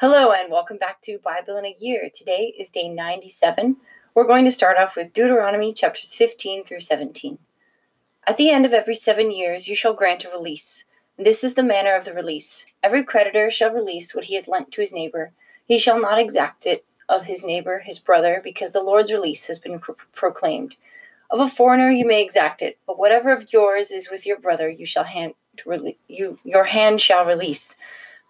Hello, and welcome back to Bible in a Year. Today is day 97. We're going to start off with Deuteronomy chapters 15 through 17. At the end of every seven years, you shall grant a release. This is the manner of the release. Every creditor shall release what he has lent to his neighbor. He shall not exact it of his neighbor, his brother, because the Lord's release has been pro- proclaimed. Of a foreigner you may exact it, but whatever of yours is with your brother, you shall hand you your hand shall release.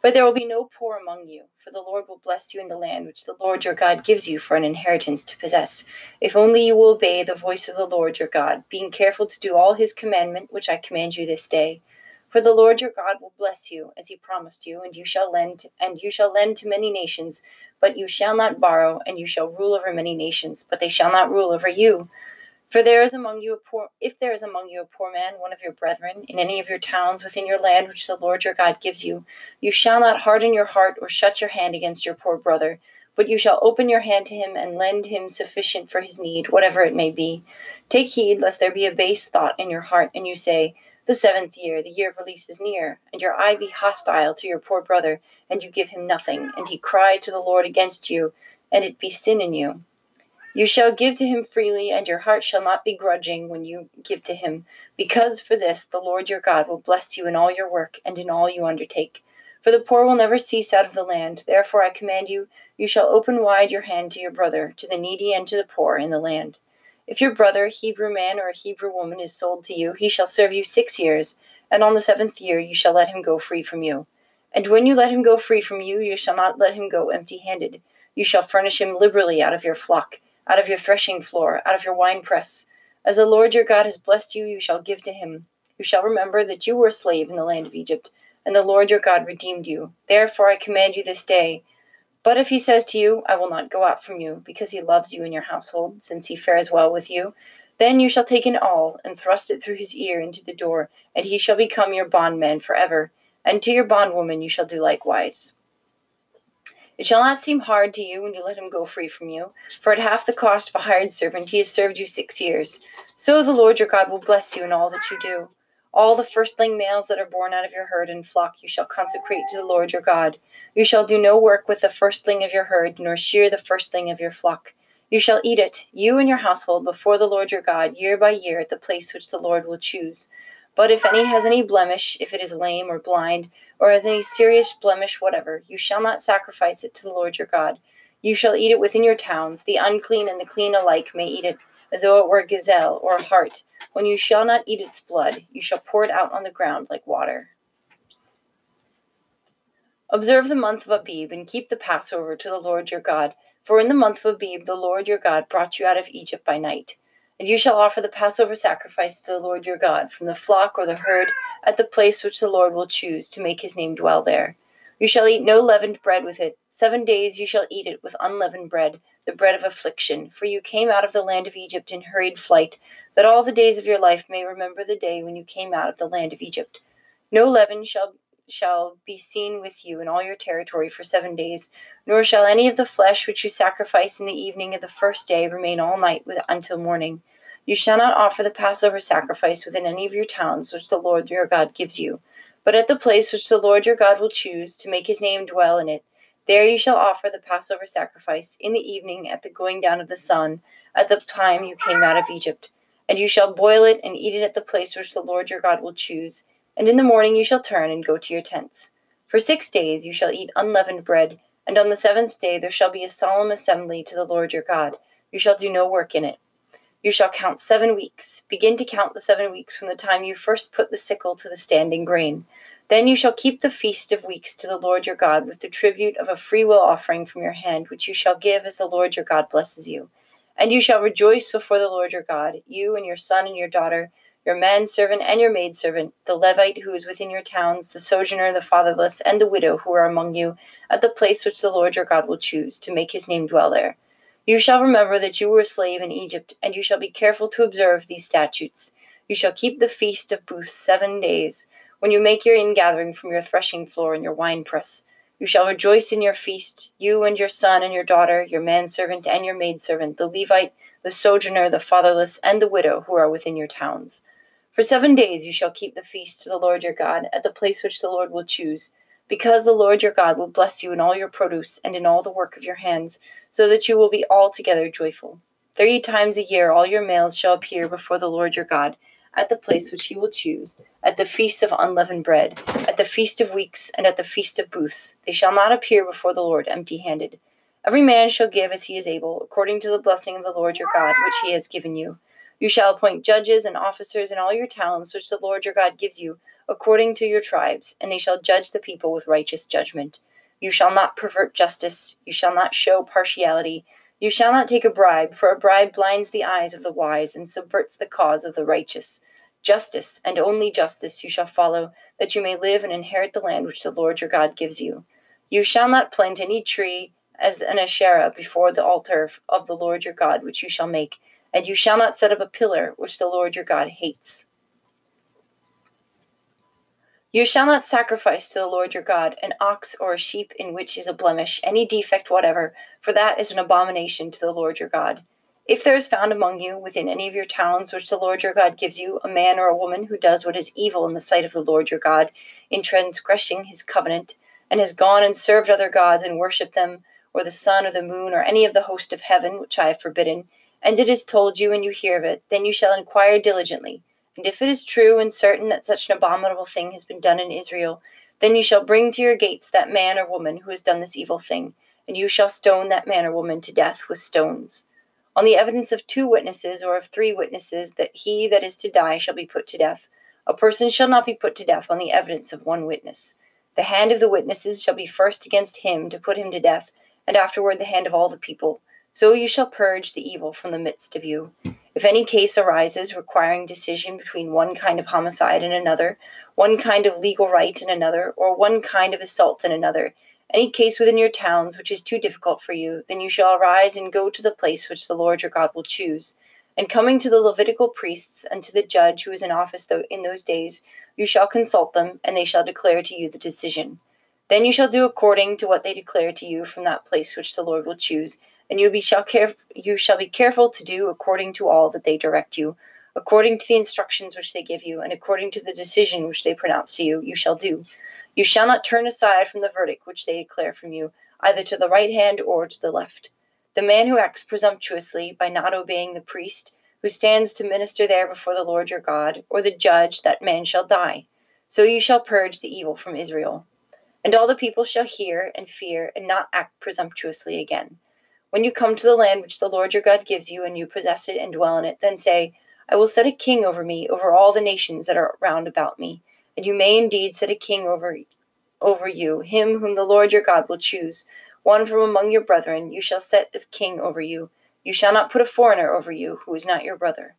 But there will be no poor among you, for the Lord will bless you in the land which the Lord your God gives you for an inheritance to possess, if only you will obey the voice of the Lord your God, being careful to do all his commandment which I command you this day. For the Lord your God will bless you, as he promised you, and you shall lend, and you shall lend to many nations, but you shall not borrow, and you shall rule over many nations, but they shall not rule over you. For there is among you a poor, if there is among you a poor man, one of your brethren, in any of your towns within your land which the Lord your God gives you, you shall not harden your heart or shut your hand against your poor brother, but you shall open your hand to him and lend him sufficient for his need, whatever it may be. Take heed lest there be a base thought in your heart, and you say, The seventh year, the year of release is near, and your eye be hostile to your poor brother, and you give him nothing, and he cry to the Lord against you, and it be sin in you. You shall give to him freely, and your heart shall not be grudging when you give to him, because for this the Lord your God will bless you in all your work and in all you undertake. For the poor will never cease out of the land. Therefore I command you, you shall open wide your hand to your brother, to the needy and to the poor in the land. If your brother, Hebrew man or a Hebrew woman, is sold to you, he shall serve you six years, and on the seventh year you shall let him go free from you. And when you let him go free from you, you shall not let him go empty handed. You shall furnish him liberally out of your flock out of your threshing floor, out of your winepress. As the Lord your God has blessed you, you shall give to him. You shall remember that you were a slave in the land of Egypt, and the Lord your God redeemed you. Therefore I command you this day. But if he says to you, I will not go out from you, because he loves you and your household, since he fares well with you, then you shall take an awl and thrust it through his ear into the door, and he shall become your bondman forever. And to your bondwoman you shall do likewise. It shall not seem hard to you when you let him go free from you, for at half the cost of a hired servant he has served you six years. So the Lord your God will bless you in all that you do. All the firstling males that are born out of your herd and flock you shall consecrate to the Lord your God. You shall do no work with the firstling of your herd, nor shear the firstling of your flock. You shall eat it, you and your household, before the Lord your God, year by year, at the place which the Lord will choose. But if any has any blemish, if it is lame or blind, or has any serious blemish whatever, you shall not sacrifice it to the Lord your God. You shall eat it within your towns. The unclean and the clean alike may eat it, as though it were a gazelle or a hart. When you shall not eat its blood, you shall pour it out on the ground like water. Observe the month of Abib, and keep the Passover to the Lord your God. For in the month of Abib the Lord your God brought you out of Egypt by night. And you shall offer the Passover sacrifice to the Lord your God from the flock or the herd at the place which the Lord will choose to make his name dwell there. You shall eat no leavened bread with it. Seven days you shall eat it with unleavened bread, the bread of affliction. For you came out of the land of Egypt in hurried flight, that all the days of your life may remember the day when you came out of the land of Egypt. No leaven shall shall be seen with you in all your territory for seven days, nor shall any of the flesh which you sacrifice in the evening of the first day remain all night with, until morning. You shall not offer the Passover sacrifice within any of your towns which the Lord your God gives you, but at the place which the Lord your God will choose to make his name dwell in it. There you shall offer the Passover sacrifice in the evening at the going down of the sun, at the time you came out of Egypt. And you shall boil it and eat it at the place which the Lord your God will choose and in the morning you shall turn and go to your tents. For six days you shall eat unleavened bread, and on the seventh day there shall be a solemn assembly to the Lord your God. You shall do no work in it. You shall count seven weeks. Begin to count the seven weeks from the time you first put the sickle to the standing grain. Then you shall keep the feast of weeks to the Lord your God with the tribute of a freewill offering from your hand, which you shall give as the Lord your God blesses you. And you shall rejoice before the Lord your God, you and your son and your daughter your manservant and your maidservant, the Levite who is within your towns, the sojourner, the fatherless, and the widow who are among you, at the place which the Lord your God will choose, to make his name dwell there. You shall remember that you were a slave in Egypt, and you shall be careful to observe these statutes. You shall keep the feast of booths seven days, when you make your ingathering from your threshing floor and your winepress. You shall rejoice in your feast, you and your son and your daughter, your manservant and your maidservant, the Levite, the sojourner, the fatherless, and the widow who are within your towns. For seven days you shall keep the feast to the Lord your God at the place which the Lord will choose. because the Lord your God will bless you in all your produce and in all the work of your hands, so that you will be altogether joyful. Thirty times a year all your males shall appear before the Lord your God, at the place which he will choose, at the feast of unleavened bread, at the feast of weeks, and at the feast of booths. They shall not appear before the Lord empty handed. Every man shall give as he is able, according to the blessing of the Lord your God, which he has given you. You shall appoint judges and officers in all your towns, which the Lord your God gives you according to your tribes, and they shall judge the people with righteous judgment. You shall not pervert justice, you shall not show partiality, you shall not take a bribe, for a bribe blinds the eyes of the wise and subverts the cause of the righteous. Justice, and only justice, you shall follow, that you may live and inherit the land which the Lord your God gives you. You shall not plant any tree as an Asherah before the altar of the Lord your God, which you shall make, and you shall not set up a pillar which the Lord your God hates. You shall not sacrifice to the Lord your God an ox or a sheep in which is a blemish, any defect whatever, for that is an abomination to the Lord your God. If there is found among you, within any of your towns which the Lord your God gives you, a man or a woman who does what is evil in the sight of the Lord your God, in transgressing his covenant, and has gone and served other gods and worshipped them, or the sun or the moon, or any of the host of heaven, which I have forbidden, and it is told you and you hear of it, then you shall inquire diligently and if it is true and certain that such an abominable thing has been done in Israel, then you shall bring to your gates that man or woman who has done this evil thing, and you shall stone that man or woman to death with stones. On the evidence of two witnesses or of three witnesses, that he that is to die shall be put to death. A person shall not be put to death on the evidence of one witness. The hand of the witnesses shall be first against him to put him to death, and afterward the hand of all the people. So you shall purge the evil from the midst of you. If any case arises requiring decision between one kind of homicide and another, one kind of legal right and another, or one kind of assault and another, any case within your towns which is too difficult for you, then you shall arise and go to the place which the Lord your God will choose. And coming to the Levitical priests and to the judge who is in office in those days, you shall consult them, and they shall declare to you the decision. Then you shall do according to what they declare to you from that place which the Lord will choose and you, be, shall care, you shall be careful to do according to all that they direct you, according to the instructions which they give you, and according to the decision which they pronounce to you, you shall do. You shall not turn aside from the verdict which they declare from you, either to the right hand or to the left. The man who acts presumptuously by not obeying the priest, who stands to minister there before the Lord your God, or the judge, that man shall die. So you shall purge the evil from Israel. And all the people shall hear and fear, and not act presumptuously again. When you come to the land which the Lord your God gives you, and you possess it and dwell in it, then say, I will set a king over me, over all the nations that are round about me. And you may indeed set a king over, over you, him whom the Lord your God will choose. One from among your brethren you shall set as king over you. You shall not put a foreigner over you, who is not your brother.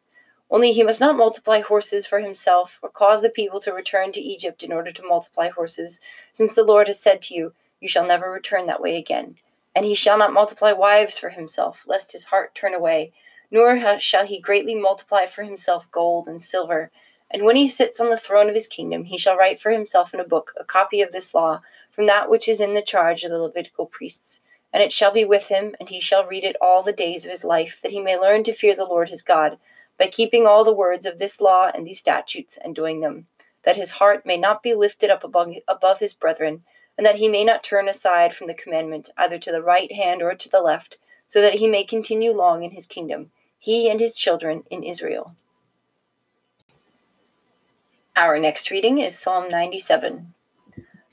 Only he must not multiply horses for himself, or cause the people to return to Egypt in order to multiply horses, since the Lord has said to you, You shall never return that way again. And he shall not multiply wives for himself, lest his heart turn away, nor shall he greatly multiply for himself gold and silver. And when he sits on the throne of his kingdom, he shall write for himself in a book a copy of this law from that which is in the charge of the Levitical priests. And it shall be with him, and he shall read it all the days of his life, that he may learn to fear the Lord his God, by keeping all the words of this law and these statutes and doing them, that his heart may not be lifted up above, his brethren and that he may not turn aside from the commandment either to the right hand or to the left, so that he may continue long in his kingdom, he and his children in Israel. Our next reading is Psalm 97.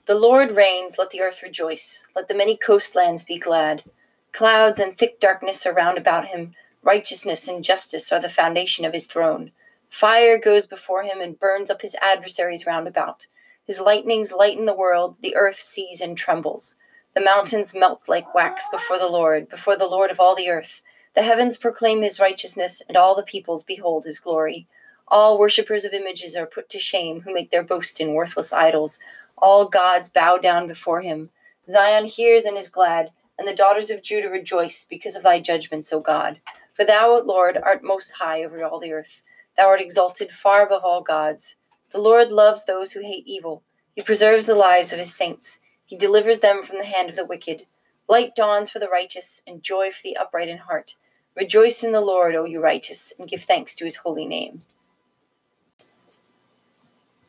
The Lord reigns, let the earth rejoice, let the many coastlands be glad. Clouds and thick darkness are about him, righteousness and justice are the foundation of his throne. Fire goes before him and burns up his adversaries round about. His lightnings lighten the world, the earth sees and trembles. The mountains melt like wax before the Lord, before the Lord of all the earth. The heavens proclaim his righteousness, and all the peoples behold his glory. All worshippers of images are put to shame, who make their boast in worthless idols. All gods bow down before him. Zion hears and is glad, and the daughters of Judah rejoice because of thy judgments, O God. For thou, O Lord, art most high over all the earth. Thou art exalted far above all gods. The Lord loves those who hate evil. He preserves the lives of his saints. He delivers them from the hand of the wicked. Light dawns for the righteous, and joy for the upright in heart. Rejoice in the Lord, O you righteous, and give thanks to his holy name.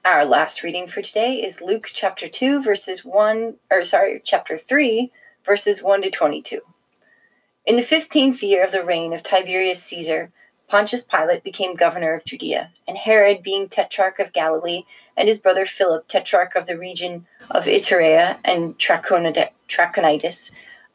Our last reading for today is Luke chapter 2 verses 1 or sorry, chapter 3 verses 1 to 22. In the 15th year of the reign of Tiberius Caesar, Pontius Pilate became governor of Judea, and Herod, being tetrarch of Galilee, and his brother Philip, tetrarch of the region of Iturea and Trachonitis,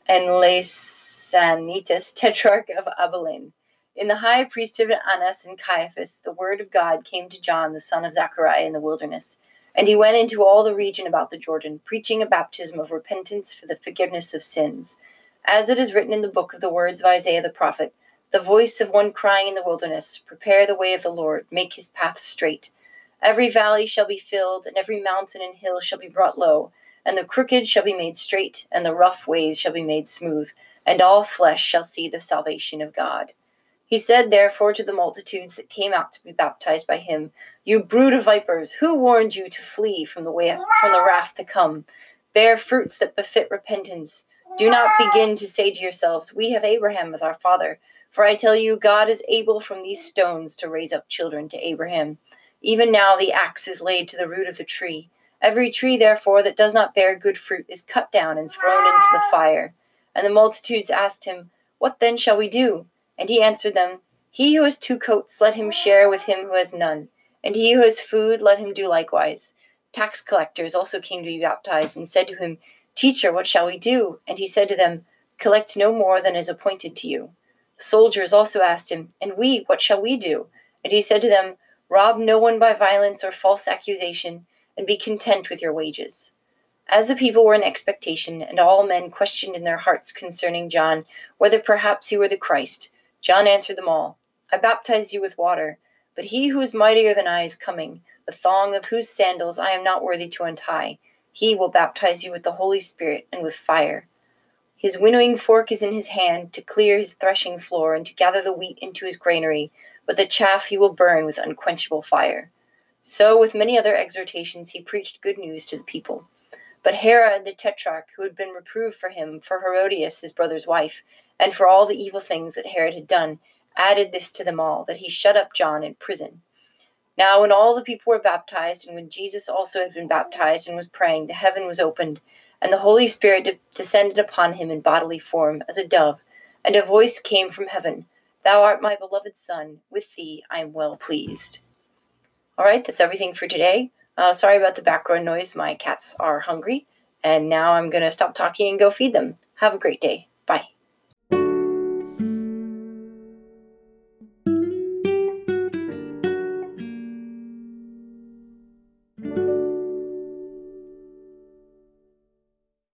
and Lysanias, tetrarch of Abilene. In the high priesthood of Annas and Caiaphas, the word of God came to John, the son of Zechariah, in the wilderness. And he went into all the region about the Jordan, preaching a baptism of repentance for the forgiveness of sins. As it is written in the book of the words of Isaiah the prophet, the voice of one crying in the wilderness, Prepare the way of the Lord, make his path straight. Every valley shall be filled, and every mountain and hill shall be brought low, and the crooked shall be made straight, and the rough ways shall be made smooth, and all flesh shall see the salvation of God. He said, therefore, to the multitudes that came out to be baptized by him, You brood of vipers, who warned you to flee from the way from the wrath to come? Bear fruits that befit repentance. Do not begin to say to yourselves, We have Abraham as our father. For I tell you, God is able from these stones to raise up children to Abraham. Even now the axe is laid to the root of the tree. Every tree, therefore, that does not bear good fruit is cut down and thrown into the fire. And the multitudes asked him, What then shall we do? And he answered them, He who has two coats, let him share with him who has none. And he who has food, let him do likewise. Tax collectors also came to be baptized, and said to him, Teacher, what shall we do? And he said to them, Collect no more than is appointed to you. Soldiers also asked him, And we, what shall we do? And he said to them, Rob no one by violence or false accusation, and be content with your wages. As the people were in expectation, and all men questioned in their hearts concerning John whether perhaps he were the Christ, John answered them all, I baptize you with water, but he who is mightier than I is coming, the thong of whose sandals I am not worthy to untie. He will baptize you with the Holy Spirit and with fire. His winnowing fork is in his hand to clear his threshing floor and to gather the wheat into his granary, but the chaff he will burn with unquenchable fire. So, with many other exhortations, he preached good news to the people. But Herod the Tetrarch, who had been reproved for him for Herodias his brother's wife, and for all the evil things that Herod had done, added this to them all, that he shut up John in prison. Now, when all the people were baptized, and when Jesus also had been baptized and was praying, the heaven was opened and the Holy Spirit de- descended upon him in bodily form as a dove, and a voice came from heaven Thou art my beloved Son, with thee I am well pleased. All right, that's everything for today. Uh, sorry about the background noise. My cats are hungry, and now I'm going to stop talking and go feed them. Have a great day.